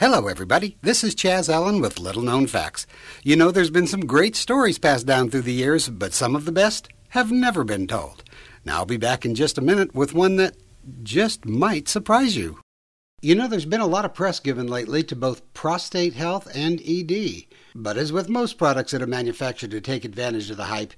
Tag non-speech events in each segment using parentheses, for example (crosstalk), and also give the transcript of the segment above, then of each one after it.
Hello, everybody. This is Chaz Allen with Little Known Facts. You know, there's been some great stories passed down through the years, but some of the best have never been told. Now, I'll be back in just a minute with one that just might surprise you. You know, there's been a lot of press given lately to both prostate health and ED. But as with most products that are manufactured to take advantage of the hype,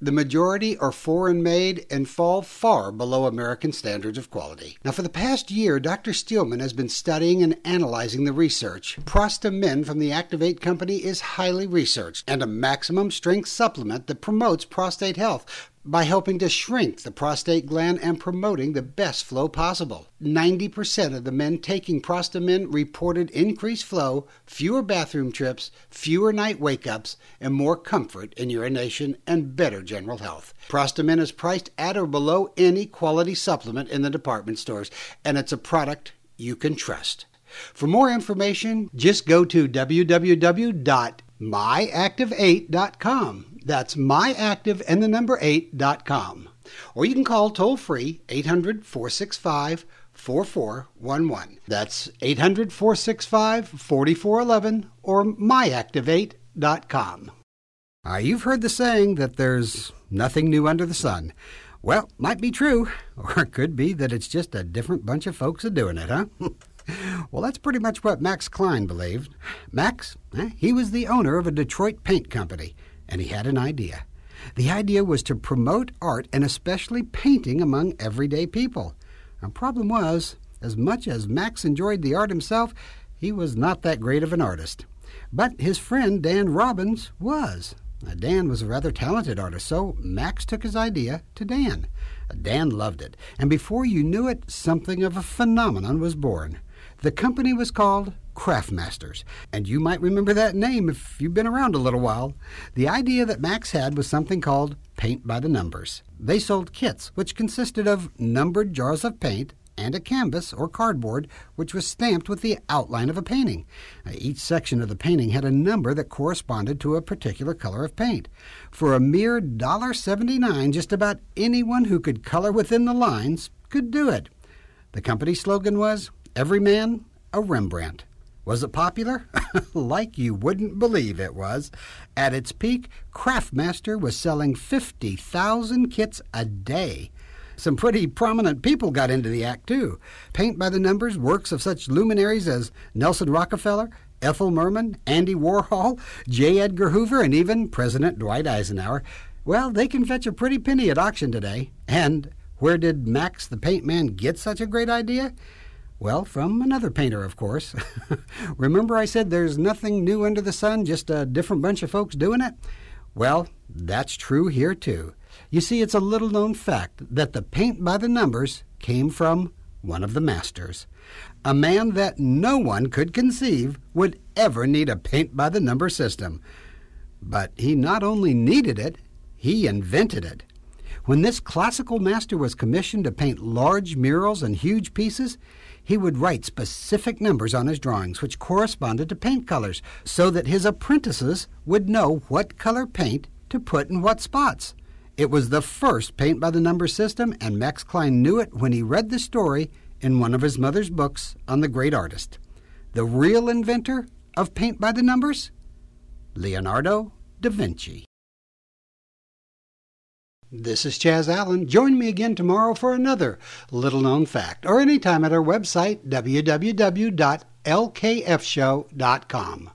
the majority are foreign made and fall far below American standards of quality. Now, for the past year, Dr. Steelman has been studying and analyzing the research. Prostamin from the Activate Company is highly researched and a maximum strength supplement that promotes prostate health by helping to shrink the prostate gland and promoting the best flow possible. 90% of the men taking Prostamin reported increased flow, fewer bathroom trips, fewer night wake ups, and more comfort in urination and better general health. Prostamin is priced at or below any quality supplement in the department stores, and it's a product you can trust. For more information, just go to www.myactive8.com. That's myactive and the number 8.com. Or you can call toll free 800 465 4411. That's 800 465 4411 or myactive8.com. Uh, you've heard the saying that there's nothing new under the sun. Well, might be true, (laughs) or it could be that it's just a different bunch of folks a doing it, huh? (laughs) well, that's pretty much what Max Klein believed. Max, eh, he was the owner of a Detroit paint company and he had an idea. The idea was to promote art and especially painting among everyday people. The problem was, as much as Max enjoyed the art himself, he was not that great of an artist. But his friend Dan Robbins was. Dan was a rather talented artist, so Max took his idea to Dan. Dan loved it, and before you knew it, something of a phenomenon was born. The company was called Craftmasters, and you might remember that name if you've been around a little while. The idea that Max had was something called Paint by the Numbers. They sold kits, which consisted of numbered jars of paint and a canvas or cardboard which was stamped with the outline of a painting. Uh, each section of the painting had a number that corresponded to a particular color of paint. For a mere $1.79, just about anyone who could color within the lines could do it. The company slogan was Every man a Rembrandt. Was it popular? (laughs) like you wouldn't believe it was. At its peak, Craftmaster was selling 50,000 kits a day. Some pretty prominent people got into the act, too. Paint by the numbers works of such luminaries as Nelson Rockefeller, Ethel Merman, Andy Warhol, J. Edgar Hoover, and even President Dwight Eisenhower. Well, they can fetch a pretty penny at auction today. And where did Max the Paint Man get such a great idea? Well, from another painter, of course. (laughs) Remember, I said there's nothing new under the sun, just a different bunch of folks doing it? Well, that's true here, too. You see, it's a little known fact that the paint by the numbers came from one of the masters. A man that no one could conceive would ever need a paint by the number system. But he not only needed it, he invented it. When this classical master was commissioned to paint large murals and huge pieces, he would write specific numbers on his drawings which corresponded to paint colors so that his apprentices would know what color paint to put in what spots. It was the first paint by the number system, and Max Klein knew it when he read the story in one of his mother's books on the great artist. The real inventor of paint by the numbers? Leonardo da Vinci. This is Chaz Allen. Join me again tomorrow for another little known fact, or anytime at our website, www.lkfshow.com.